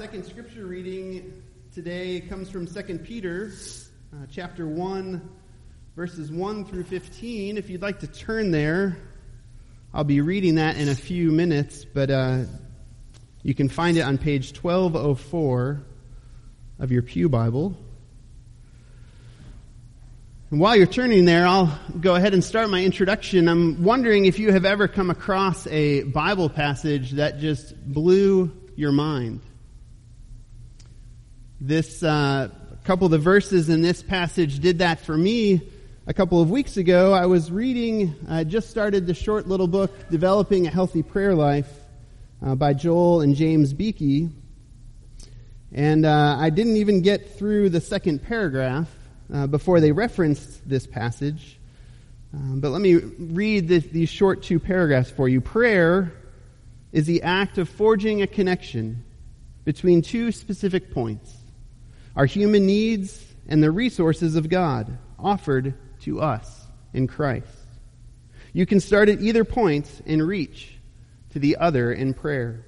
second scripture reading today comes from 2 Peter, uh, chapter 1, verses 1 through 15. If you'd like to turn there, I'll be reading that in a few minutes, but uh, you can find it on page 1204 of your Pew Bible. And while you're turning there, I'll go ahead and start my introduction. I'm wondering if you have ever come across a Bible passage that just blew your mind. This uh, couple of the verses in this passage did that for me a couple of weeks ago. I was reading, I just started the short little book, Developing a Healthy Prayer Life, uh, by Joel and James Beeke. And uh, I didn't even get through the second paragraph uh, before they referenced this passage. Um, but let me read this, these short two paragraphs for you. Prayer is the act of forging a connection between two specific points our human needs and the resources of God offered to us in Christ. You can start at either point and reach to the other in prayer.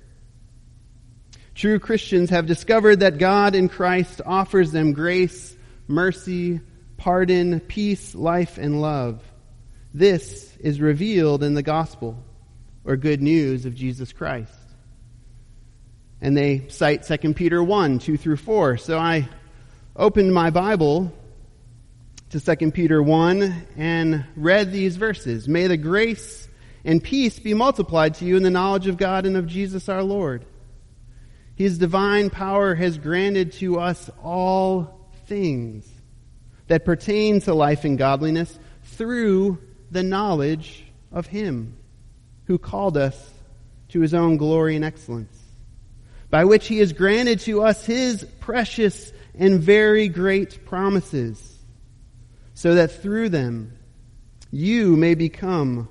True Christians have discovered that God in Christ offers them grace, mercy, pardon, peace, life, and love. This is revealed in the gospel or good news of Jesus Christ and they cite 2 Peter 1, 2 through 4. So I opened my Bible to 2 Peter 1 and read these verses. May the grace and peace be multiplied to you in the knowledge of God and of Jesus our Lord. His divine power has granted to us all things that pertain to life and godliness through the knowledge of Him who called us to His own glory and excellence by which he has granted to us his precious and very great promises, so that through them you may become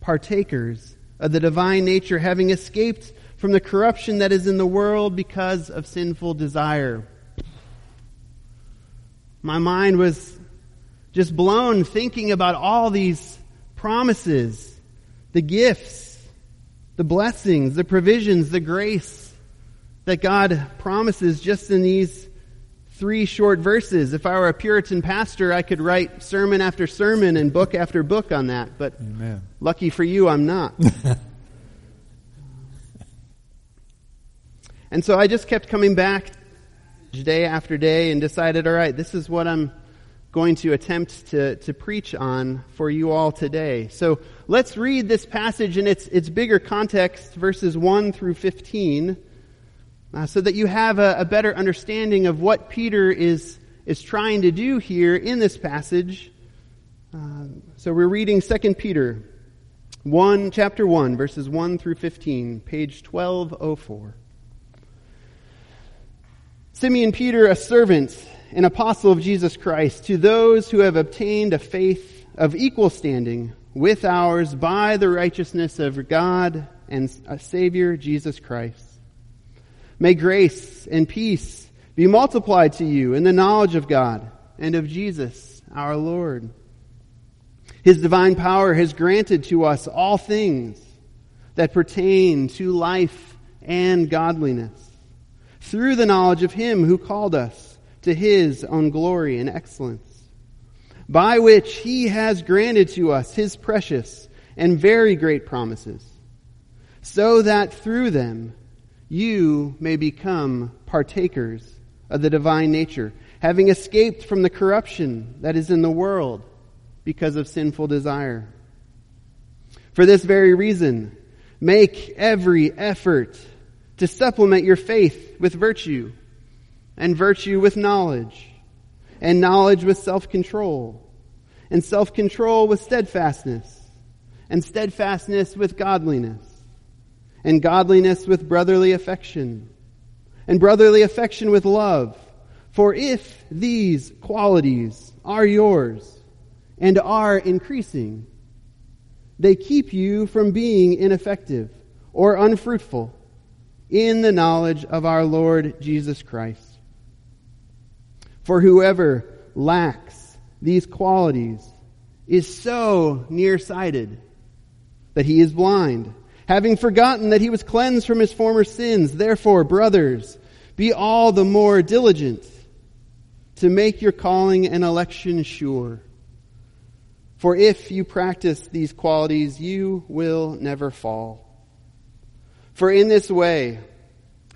partakers of the divine nature, having escaped from the corruption that is in the world because of sinful desire. My mind was just blown thinking about all these promises, the gifts, the blessings, the provisions, the grace that God promises just in these three short verses. If I were a Puritan pastor, I could write sermon after sermon and book after book on that. But Amen. lucky for you, I'm not. and so I just kept coming back day after day and decided, all right, this is what I'm going to attempt to, to preach on for you all today. So let's read this passage in its, its bigger context, verses 1 through 15 uh, so that you have a, a, better understanding of what Peter is, is trying to do here in this passage. Uh, so we're reading 2 Peter 1, chapter 1, verses 1 through 15, page 1204. Simeon Peter, a servant and apostle of Jesus Christ, to those who have obtained a faith of equal standing with ours by the righteousness of God and a Savior Jesus Christ. May grace and peace be multiplied to you in the knowledge of God and of Jesus, our Lord. His divine power has granted to us all things that pertain to life and godliness through the knowledge of Him who called us to His own glory and excellence, by which He has granted to us His precious and very great promises, so that through them you may become partakers of the divine nature, having escaped from the corruption that is in the world because of sinful desire. For this very reason, make every effort to supplement your faith with virtue, and virtue with knowledge, and knowledge with self-control, and self-control with steadfastness, and steadfastness with godliness and godliness with brotherly affection, and brotherly affection with love. For if these qualities are yours and are increasing, they keep you from being ineffective or unfruitful in the knowledge of our Lord Jesus Christ. For whoever lacks these qualities is so nearsighted that he is blind having forgotten that he was cleansed from his former sins. Therefore, brothers, Be all the more diligent to make your calling and election sure. For if you practice these qualities, you will never fall. For in this way,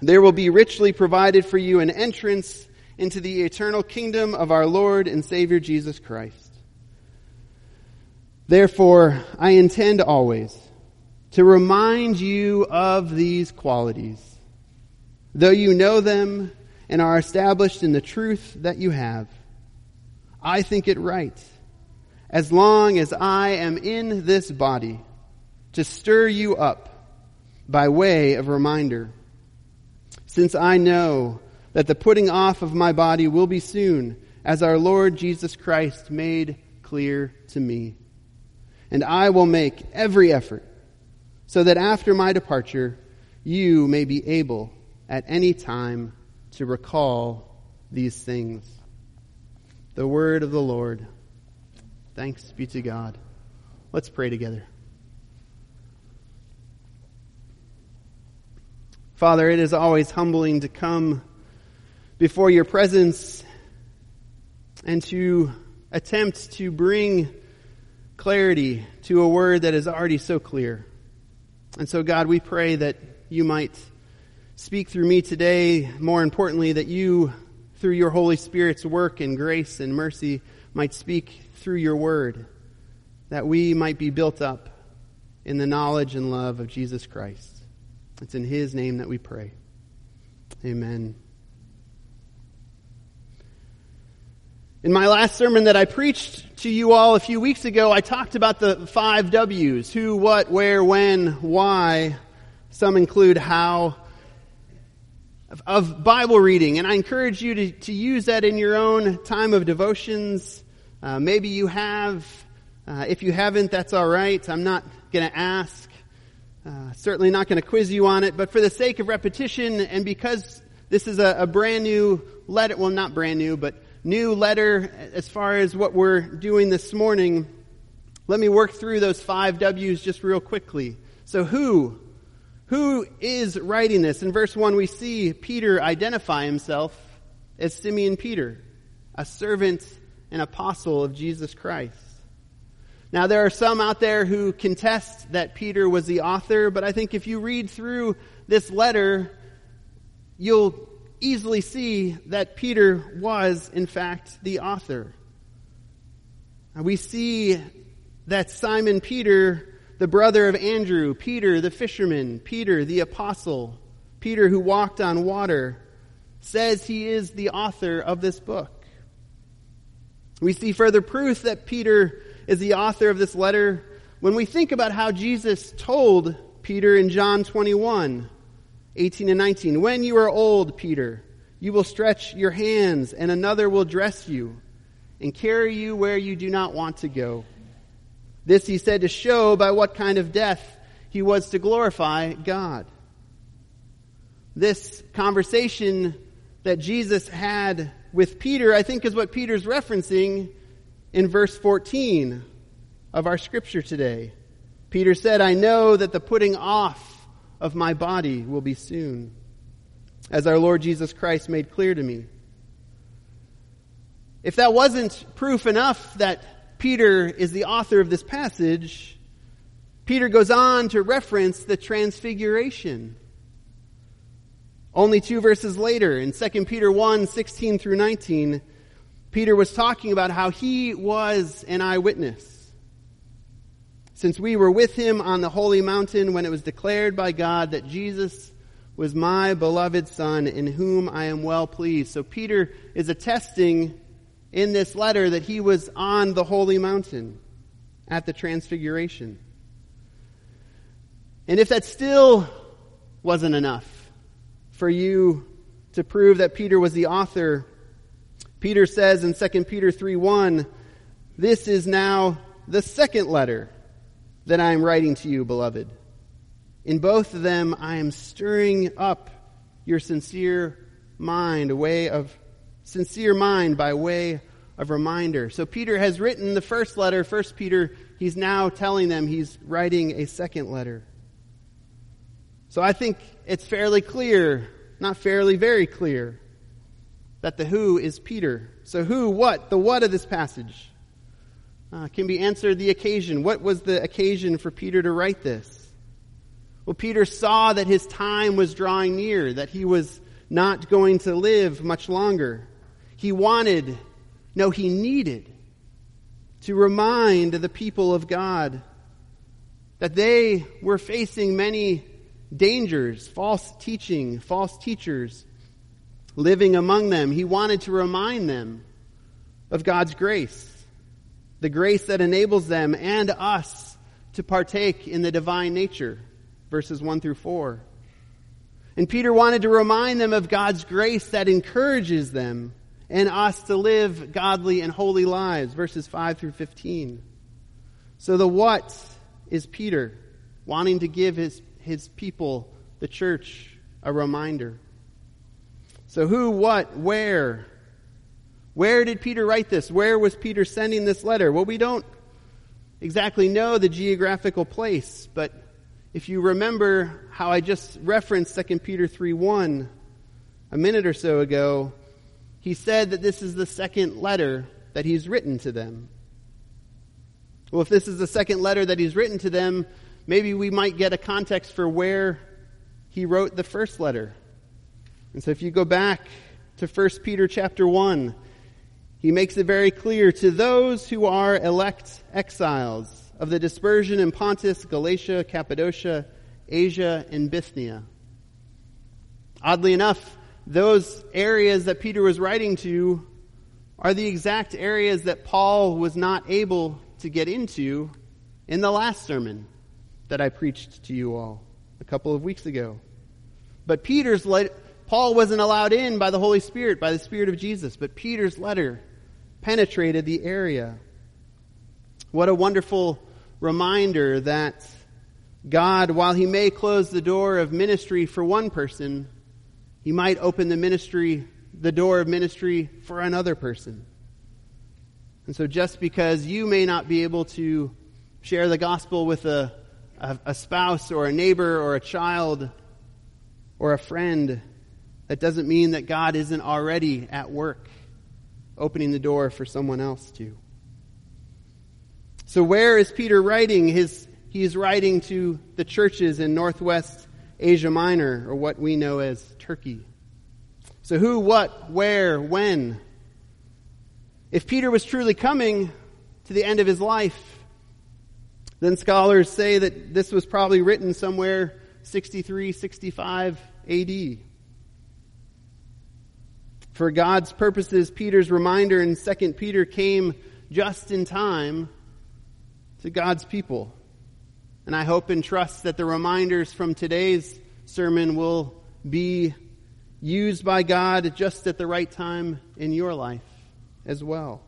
there will be richly provided for you an entrance into the eternal kingdom of our Lord and Savior Jesus Christ. Therefore, I intend always to remind you of these qualities, though you know them and are established in the truth that you have. I think it right, as long as I am in this body, to stir you up by way of reminder, since I know that the putting off of my body will be soon, as our Lord Jesus Christ made clear to me. And I will make every effort so that after my departure, you may be able at any time to recall these things. The word of the Lord. Thanks be to God. Let's pray together. Father, it is always humbling to come before your presence and to attempt to bring clarity to a word that is already so clear. And so, God, we pray that you might speak through me today. More importantly, that you, through your Holy Spirit's work and grace and mercy, might speak through your word, that we might be built up in the knowledge and love of Jesus Christ. It's in His name that we pray. Amen. In my last sermon that I preached to you all a few weeks ago, I talked about the five W's who, what, where, when, why. Some include how of Bible reading. And I encourage you to, to use that in your own time of devotions. Uh, maybe you have. Uh, if you haven't, that's all right. I'm not going to ask. Uh, certainly not going to quiz you on it, but for the sake of repetition and because this is a, a, brand new letter, well, not brand new, but new letter as far as what we're doing this morning, let me work through those five W's just real quickly. So who? Who is writing this? In verse 1, we see Peter identify himself as Simeon Peter, a servant and apostle of Jesus Christ. Now, there are some out there who contest that Peter was the author, but I think if you read through this letter, you'll easily see that Peter was, in fact, the author. We see that Simon Peter, the brother of Andrew, Peter the fisherman, Peter the apostle, Peter who walked on water, says he is the author of this book. We see further proof that Peter is the author of this letter when we think about how Jesus told Peter in John 21, 18 and 19, When you are old, Peter, you will stretch your hands, and another will dress you and carry you where you do not want to go. This he said to show by what kind of death he was to glorify God. This conversation that Jesus had with Peter, I think, is what Peter's referencing in verse 14 of our scripture today. Peter said, I know that the putting off of my body will be soon, as our Lord Jesus Christ made clear to me. If that wasn't proof enough that Peter is the author of this passage, Peter goes on to reference the transfiguration. Only two verses later, in 2 Peter 1 16 through 19, Peter was talking about how he was an eyewitness. Since we were with him on the holy mountain when it was declared by God that Jesus was my beloved Son in whom I am well pleased. So Peter is attesting in this letter that he was on the holy mountain at the transfiguration. And if that still wasn't enough for you to prove that Peter was the author Peter says in 2 Peter 3 1, This is now the second letter that I am writing to you, beloved. In both of them, I am stirring up your sincere mind, a way of sincere mind by way of reminder. So Peter has written the first letter, First Peter. He's now telling them he's writing a second letter. So I think it's fairly clear not fairly, very clear, that the who is Peter. So, who, what, the what of this passage uh, can be answered the occasion. What was the occasion for Peter to write this? Well, Peter saw that his time was drawing near, that he was not going to live much longer. He wanted, no, he needed to remind the people of God that they were facing many dangers, false teaching, false teachers living among them. He wanted to remind them of God's grace, the grace that enables them and us to partake in the divine nature, verses 1 through 4. And Peter wanted to remind them of God's grace that encourages them and us to live godly and holy lives, verses 5 through 15. So the what is Peter wanting to give his, his people, the church, a reminder. So who, what, where? Where did Peter write this? Where was Peter sending this letter? Well, we don't exactly know the geographical place, but if you remember how I just referenced 2 Peter 3 1 a minute or so ago, he said that this is the second letter that he's written to them. Well, if this is the second letter that he's written to them, maybe we might get a context for where he wrote the first letter. And so if you go back to 1 Peter chapter 1, he makes it very clear to those who are elect exiles of the dispersion in Pontus, Galatia, Cappadocia, Asia, and Bithynia. Oddly enough, those areas that Peter was writing to are the exact areas that Paul was not able to get into in the last sermon that I preached to you all a couple of weeks ago. But Peter's let, Paul wasn't allowed in by the Holy Spirit, by the Spirit of Jesus, but Peter's letter penetrated the area. What a wonderful reminder that God, while he may close the door of ministry for one person, he might open the ministry, the door of ministry for another person. And so just because you may not be able to share the gospel with a, a, a spouse or a neighbor or a child or a friend, that doesn't mean that God isn't already at work opening the door for someone else to. So where is Peter writing his he is writing to the churches in northwest Asia Minor, or what we know as Turkey. So, who, what, where, when? If Peter was truly coming to the end of his life, then scholars say that this was probably written somewhere 63, 65 AD. For God's purposes, Peter's reminder in 2 Peter came just in time to God's people. And I hope and trust that the reminders from today's sermon will be used by God just at the right time in your life as well.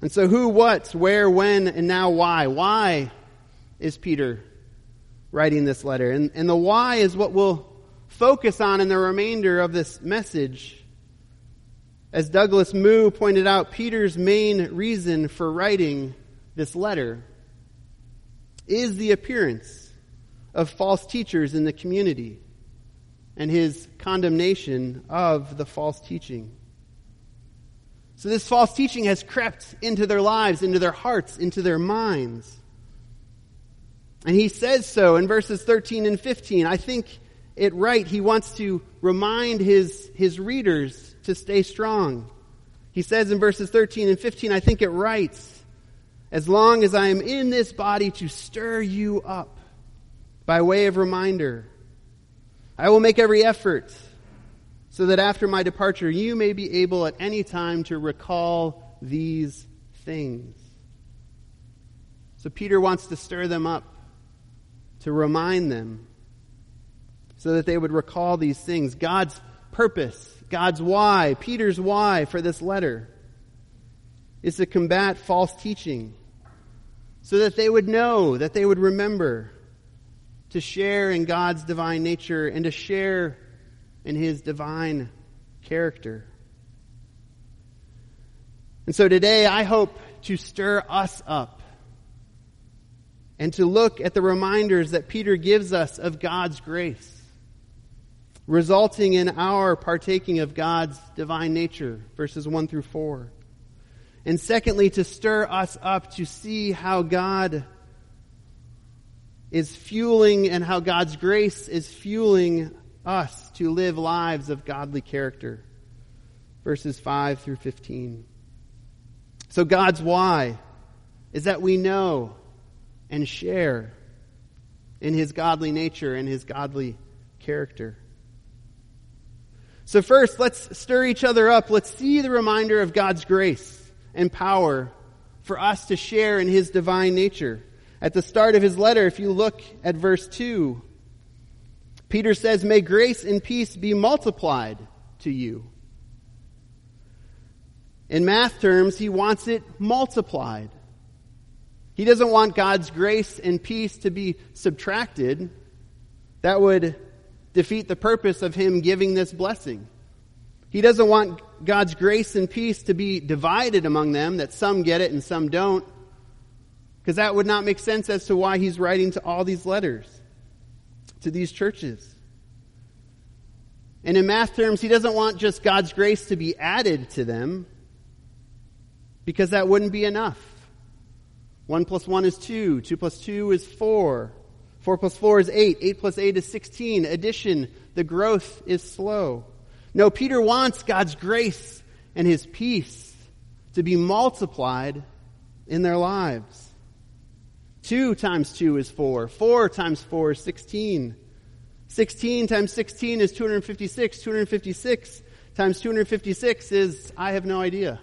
And so, who, what, where, when, and now why? Why is Peter writing this letter? And, and the why is what we'll focus on in the remainder of this message. As Douglas Moo pointed out, Peter's main reason for writing this letter is the appearance of false teachers in the community and his condemnation of the false teaching. So, this false teaching has crept into their lives, into their hearts, into their minds. And he says so in verses 13 and 15. I think it right. He wants to remind his, his readers to stay strong. He says in verses 13 and 15, I think it right as long as I am in this body to stir you up by way of reminder. I will make every effort so that after my departure you may be able at any time to recall these things. So Peter wants to stir them up, to remind them, so that they would recall these things. God's purpose, God's why, Peter's why for this letter is to combat false teaching so that they would know, that they would remember to share in God's divine nature and to share in his divine character. And so today I hope to stir us up and to look at the reminders that Peter gives us of God's grace. Resulting in our partaking of God's divine nature, verses 1 through 4. And secondly, to stir us up to see how God is fueling and how God's grace is fueling us to live lives of godly character. Verses 5 through 15. So God's why is that we know and share in his godly nature and his godly character. So first, let's stir each other up. Let's see the reminder of God's grace and power for us to share in his divine nature. At the start of his letter, if you look at verse 2, Peter says, May grace and peace be multiplied to you. In math terms, he wants it multiplied. He doesn't want God's grace and peace to be subtracted. That would defeat the purpose of him giving this blessing. He doesn't want God's grace and peace to be divided among them, that some get it and some don't, because that would not make sense as to why he's writing to all these letters, to these churches. And in math terms, he doesn't want just God's grace to be added to them, because that wouldn't be enough. 1 plus 1 is 2, 2 plus 2 is 4, 4 plus 4 is 8, 8 plus 8 is 16. Addition, the growth is slow. No, Peter wants God's grace and his peace to be multiplied in their lives. Two times two is four. Four times four is 16. 16 times 16 is 256. 256 times 256 is, I have no idea.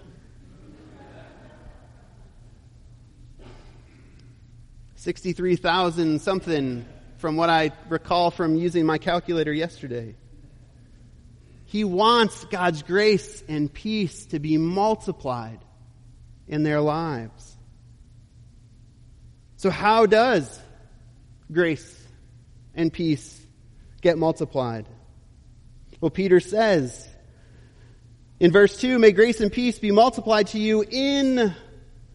Sixty-three thousand something from what I recall from using my calculator yesterday. He wants God's grace and peace to be multiplied in their lives. So, how does grace and peace get multiplied? Well, Peter says in verse 2 May grace and peace be multiplied to you in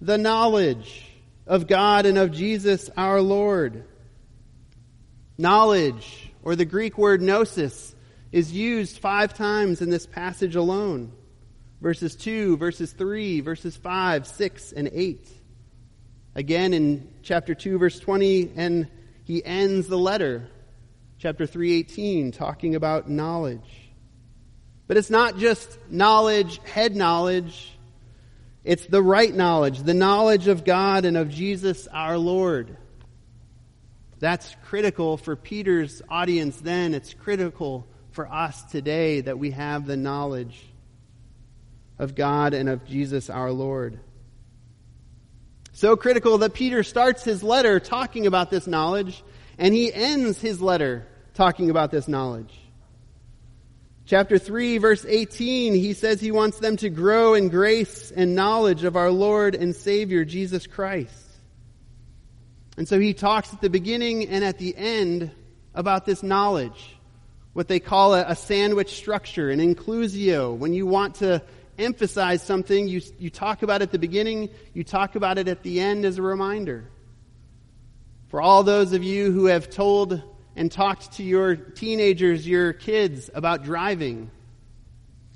the knowledge of God and of Jesus our Lord. Knowledge, or the Greek word gnosis, is used five times in this passage alone verses 2, verses 3, verses 5, 6, and 8. Again in chapter 2, verse 20, and he ends the letter, chapter 318, talking about knowledge. But it's not just knowledge, head knowledge. It's the right knowledge, the knowledge of God and of Jesus our Lord. That's critical for Peter's audience then. It's critical for us today that we have the knowledge of God and of Jesus our Lord. So critical that Peter starts his letter talking about this knowledge, and he ends his letter talking about this knowledge. Chapter 3, verse 18, he says he wants them to grow in grace and knowledge of our Lord and Savior, Jesus Christ. And so he talks at the beginning and at the end about this knowledge what they call a, a sandwich structure, an inclusio. When you want to emphasize something, you, you talk about it at the beginning, you talk about it at the end as a reminder. For all those of you who have told and talked to your teenagers, your kids about driving,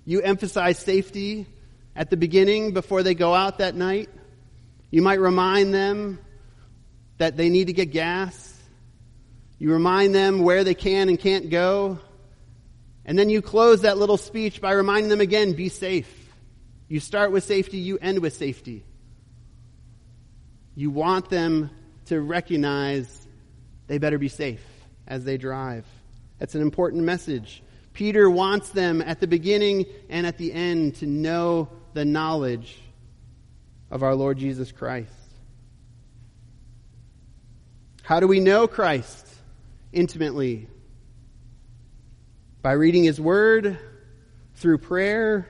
you emphasize safety at the beginning before they go out that night. You might remind them that they need to get gas. You remind them where they can and can't go. And then you close that little speech by reminding them again be safe. You start with safety, you end with safety. You want them to recognize they better be safe as they drive. That's an important message. Peter wants them at the beginning and at the end to know the knowledge of our Lord Jesus Christ. How do we know Christ intimately? by reading His Word, through prayer,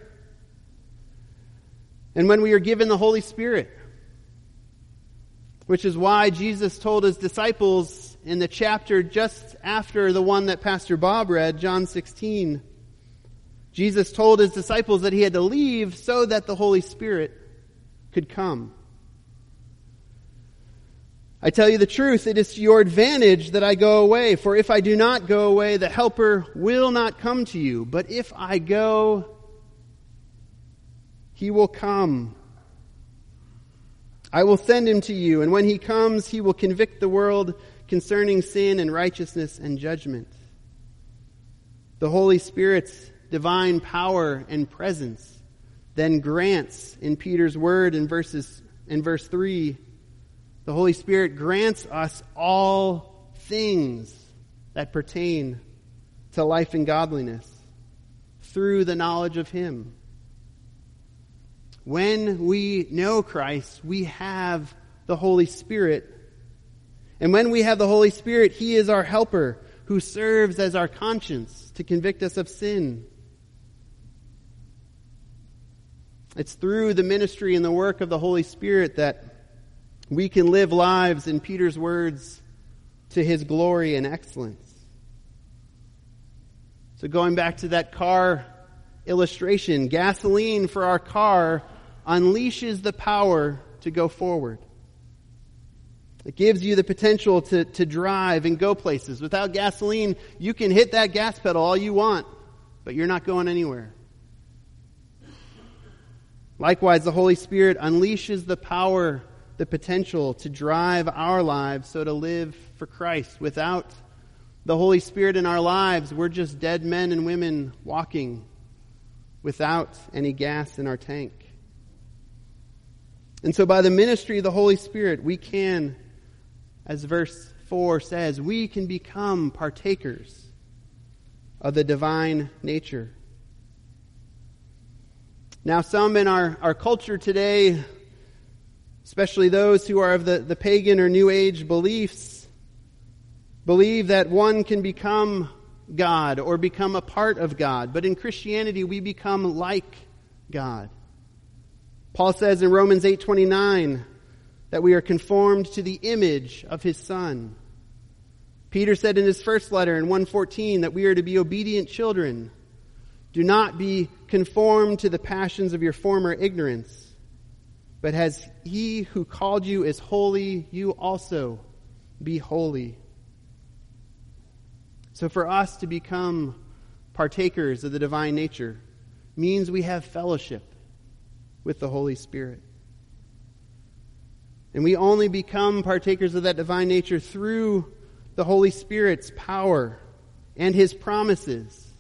and when we are given the Holy Spirit. Which is why Jesus told His disciples in the chapter just after the one that Pastor Bob read, John 16, Jesus told His disciples that He had to leave so that the Holy Spirit could come. I tell you the truth, it is to your advantage that I go away. For if I do not go away, the Helper will not come to you. But if I go, he will come. I will send him to you, and when he comes, he will convict the world concerning sin and righteousness and judgment. The Holy Spirit's divine power and presence then grants in Peter's word in verses in verse 3 the Holy Spirit grants us all things that pertain to life and godliness through the knowledge of Him. When we know Christ, we have the Holy Spirit. And when we have the Holy Spirit, He is our helper who serves as our conscience to convict us of sin. It's through the ministry and the work of the Holy Spirit that we can live lives, in Peter's words, to his glory and excellence. So, going back to that car illustration, gasoline for our car unleashes the power to go forward. It gives you the potential to, to drive and go places. Without gasoline, you can hit that gas pedal all you want, but you're not going anywhere. Likewise, the Holy Spirit unleashes the power the potential to drive our lives so to live for Christ. Without the Holy Spirit in our lives, we're just dead men and women walking without any gas in our tank. And so, by the ministry of the Holy Spirit, we can, as verse 4 says, we can become partakers of the divine nature. Now, some in our, our culture today especially those who are of the, the pagan or New Age beliefs, believe that one can become God or become a part of God. But in Christianity, we become like God. Paul says in Romans 8:29 that we are conformed to the image of his son. Peter said in his first letter in 114 that we are to be obedient children. Do not be conformed to the passions of your former ignorance but as he who called you is holy, you also be holy. So for us to become partakers of the divine nature means we have fellowship with the Holy Spirit. And we only become partakers of that divine nature through the Holy Spirit's power and his promises.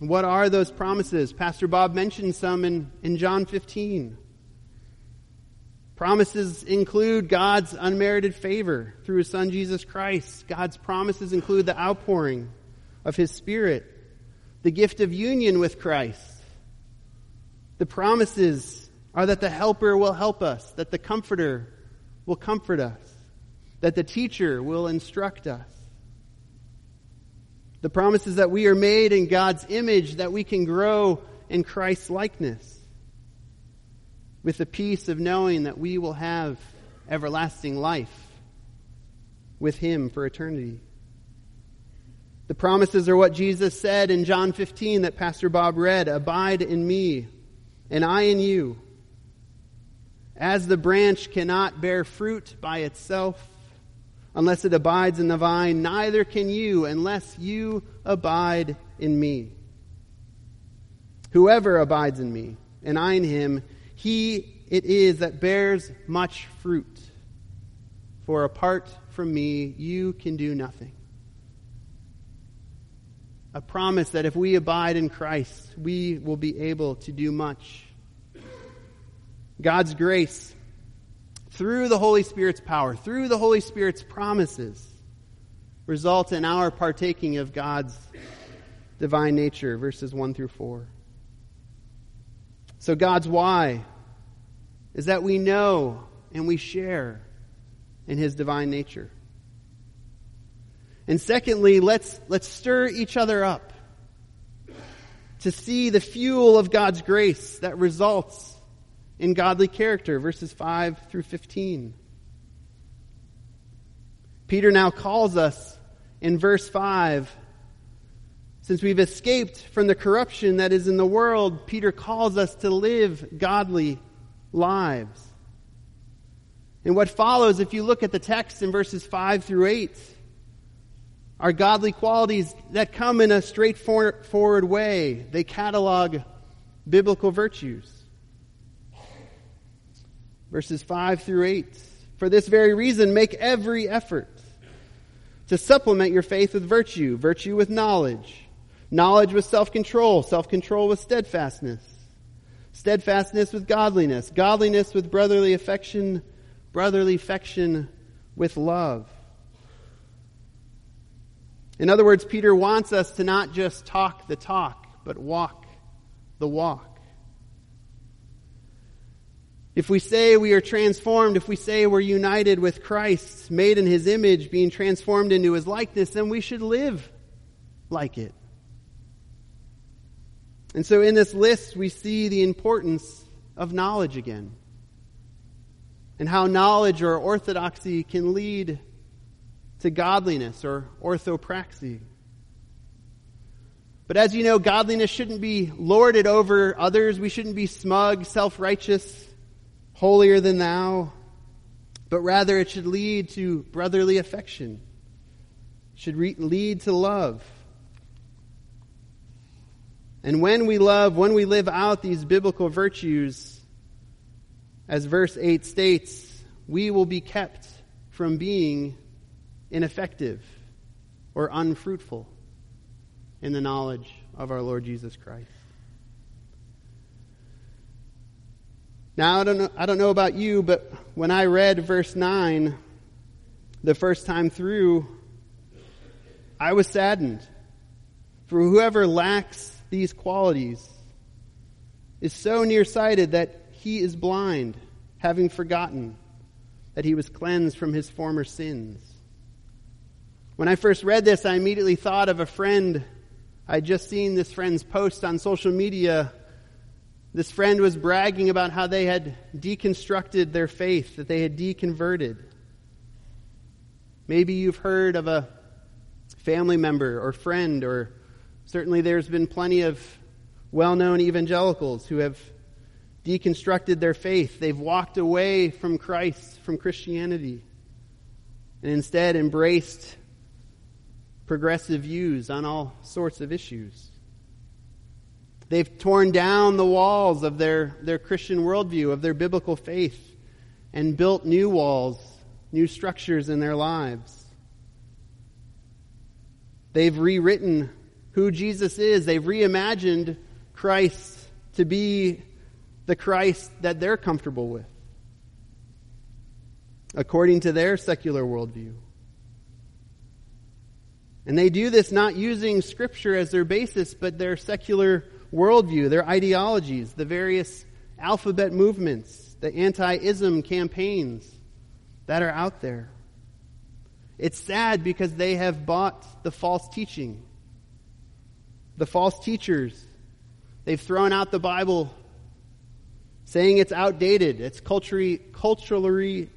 What are those promises? Pastor Bob mentioned some in, in John 15. Promises include God's unmerited favor through His Son Jesus Christ. God's promises include the outpouring of His Spirit, the gift of union with Christ. The promises are that the Helper will help us, that the Comforter will comfort us, that the Teacher will instruct us. The promises that we are made in God's image, that we can grow in Christ's likeness with the peace of knowing that we will have everlasting life with Him for eternity. The promises are what Jesus said in John 15 that Pastor Bob read Abide in me, and I in you. As the branch cannot bear fruit by itself unless it abides in the vine, neither can you unless you abide in me. Whoever abides in me, and I in him, he it is that bears much fruit. For apart from me, you can do nothing. A promise that if we abide in Christ, we will be able to do much. God's grace, through the Holy Spirit's power, through the Holy Spirit's promises, result in our partaking of God's divine nature, verses 1 through 4. So, God's why is that we know and we share in his divine nature. And secondly, let's, let's stir each other up to see the fuel of God's grace that results in godly character, verses 5 through 15. Peter now calls us in verse 5 since we've escaped from the corruption that is in the world, Peter calls us to live godly lives. And what follows, if you look at the text in verses 5 through 8, are godly qualities that come in a straightforward way. They catalog biblical virtues. Verses 5 through 8. For this very reason, make every effort to supplement your faith with virtue, virtue with knowledge, knowledge with self control, self control with steadfastness, steadfastness with godliness, godliness with brotherly affection, brotherly affection with love. In other words, Peter wants us to not just talk the talk, but walk the walk. If we say we are transformed, if we say we're united with Christ, made in his image, being transformed into his likeness, then we should live like it. And so in this list, we see the importance of knowledge again. And how knowledge or orthodoxy can lead to godliness or orthopraxy. But as you know, godliness shouldn't be lorded over others. We shouldn't be smug, self righteous holier than thou, but rather it should lead to brotherly affection, should re- lead to love. And when we love, when we live out these biblical virtues, as verse 8 states, we will be kept from being ineffective or unfruitful in the knowledge of our Lord Jesus Christ. Now, I don't know, I don't know about you, but when I read verse 9 the first time through, I was saddened. For whoever lacks these qualities is so nearsighted that he is blind, having forgotten that he was cleansed from his former sins. When I first read this, I immediately thought of a friend. I'd just seen this friend's post on social media this friend was bragging about how they had deconstructed their faith, that they had deconverted. Maybe you've heard of a family member or friend, or certainly there's been plenty of well known evangelicals who have deconstructed their faith. They've walked away from Christ, from Christianity, and instead embraced progressive views on all sorts of issues. They've torn down the walls of their, their Christian worldview, of their biblical faith, and built new walls, new structures in their lives. They've rewritten who Jesus is. They've reimagined Christ to be the Christ that they're comfortable with, according to their secular worldview. And they do this not using Scripture as their basis, but their secular worldview, their ideologies, the various alphabet movements, the anti ism campaigns that are out there. It's sad because they have bought the false teaching. The false teachers. They've thrown out the Bible saying it's outdated, it's culturally, culturally,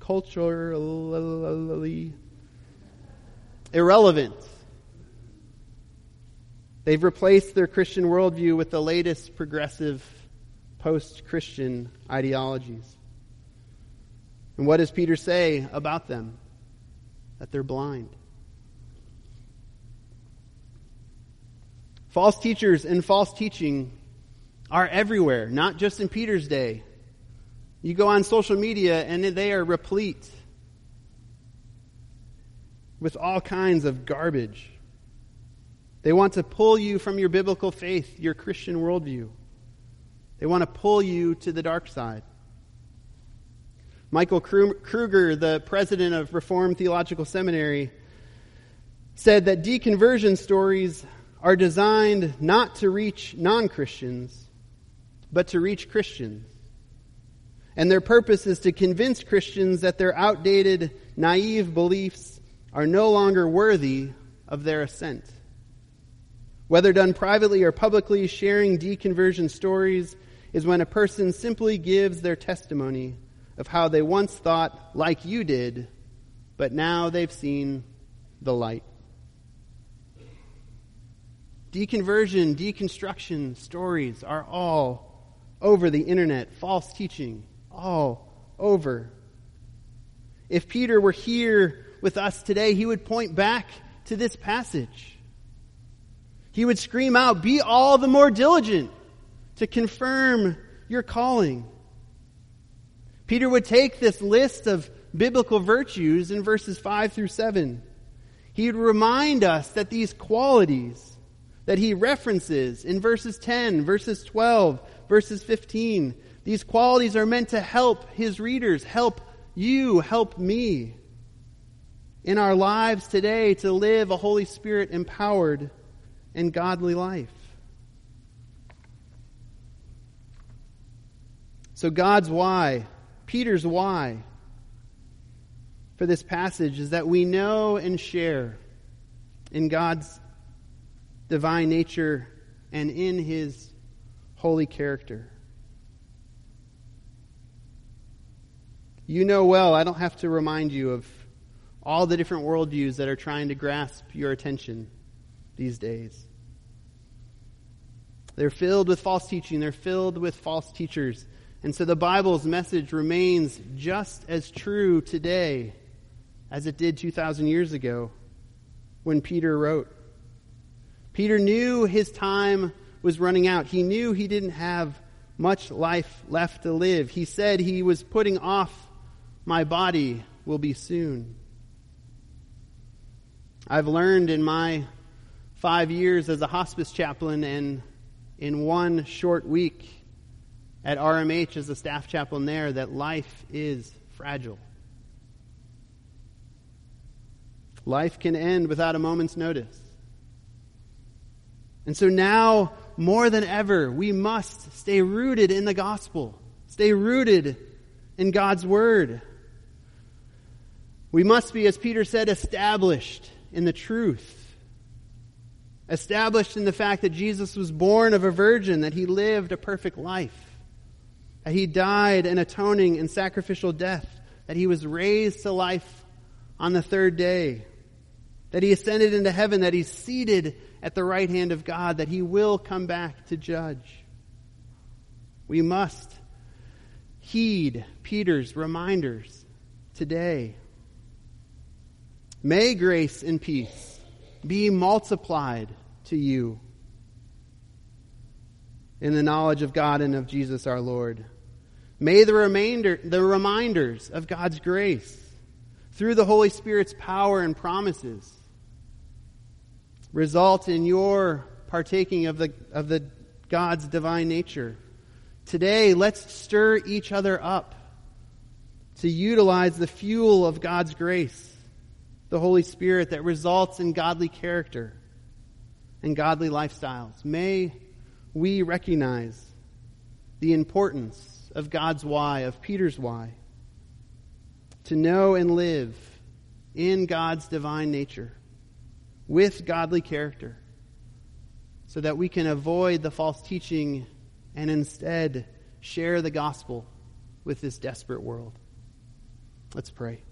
culturally irrelevant. They've replaced their Christian worldview with the latest progressive post Christian ideologies. And what does Peter say about them? That they're blind. False teachers and false teaching are everywhere, not just in Peter's day. You go on social media and they are replete with all kinds of garbage. They want to pull you from your biblical faith, your Christian worldview. They want to pull you to the dark side. Michael Kruger, the president of Reformed Theological Seminary, said that deconversion stories are designed not to reach non Christians, but to reach Christians. And their purpose is to convince Christians that their outdated, naive beliefs are no longer worthy of their assent. Whether done privately or publicly, sharing deconversion stories is when a person simply gives their testimony of how they once thought like you did, but now they've seen the light. Deconversion, deconstruction stories are all over the internet, false teaching, all over. If Peter were here with us today, he would point back to this passage. He would scream out, Be all the more diligent to confirm your calling. Peter would take this list of biblical virtues in verses 5 through 7. He would remind us that these qualities that he references in verses 10, verses 12, verses 15, these qualities are meant to help his readers, help you, help me in our lives today to live a Holy Spirit empowered and godly life. So, God's why, Peter's why for this passage is that we know and share in God's divine nature and in his holy character. You know well, I don't have to remind you of all the different worldviews that are trying to grasp your attention these days. They're filled with false teaching, they're filled with false teachers. And so the Bible's message remains just as true today as it did 2,000 years ago when Peter wrote. Peter knew his time was running out. He knew he didn't have much life left to live. He said he was putting off, my body will be soon. I've learned in my five years as a hospice chaplain and in one short week at RMH as a staff chaplain there that life is fragile. Life can end without a moment's notice. And so now, more than ever, we must stay rooted in the gospel, stay rooted in God's word. We must be, as Peter said, established in the truth. Established in the fact that Jesus was born of a virgin, that he lived a perfect life, that he died an atoning and sacrificial death, that he was raised to life on the third day, that he ascended into heaven, that he's seated at the right hand of God, that he will come back to judge. We must heed Peter's reminders today. May grace and peace be multiplied to you in the knowledge of God and of Jesus our Lord. May the remainder, the reminders of God's grace through the Holy Spirit's power and promises result in your partaking of the, of the God's divine nature. Today, let's stir each other up to utilize the fuel of God's grace, the Holy Spirit that results in godly character and godly lifestyles. May we recognize the importance of God's why, of Peter's why, to know and live in God's divine nature with godly character so that we can avoid the false teaching and instead share the gospel with this desperate world. Let's pray.